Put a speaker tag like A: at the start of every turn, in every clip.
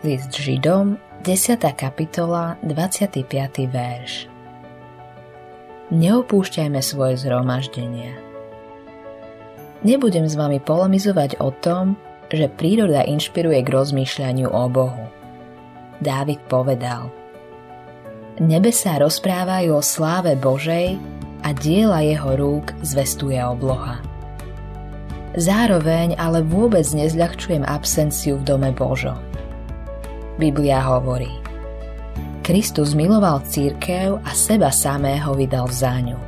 A: List Židom, 10. kapitola, 25. verš. Neopúšťajme svoje zhromaždenia. Nebudem s vami polemizovať o tom, že príroda inšpiruje k rozmýšľaniu o Bohu. Dávid povedal Nebesá rozprávajú o sláve Božej a diela jeho rúk zvestuje obloha. Zároveň ale vôbec nezľahčujem absenciu v dome Božom Biblia hovorí Kristus miloval církev a seba samého vydal za ňu.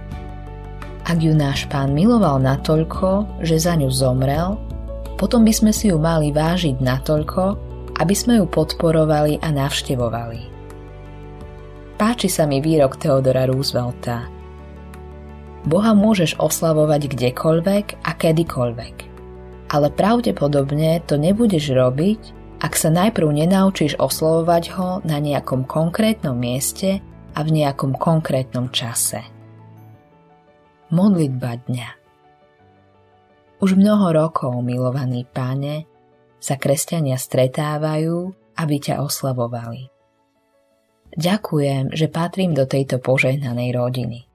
A: Ak ju náš pán miloval natoľko, že za ňu zomrel, potom by sme si ju mali vážiť natoľko, aby sme ju podporovali a navštevovali. Páči sa mi výrok Theodora Roosevelta. Boha môžeš oslavovať kdekoľvek a kedykoľvek, ale pravdepodobne to nebudeš robiť, ak sa najprv nenaučíš oslovovať ho na nejakom konkrétnom mieste a v nejakom konkrétnom čase. Modlitba dňa Už mnoho rokov, milovaní páne, sa kresťania stretávajú, aby ťa oslavovali. Ďakujem, že patrím do tejto požehnanej rodiny.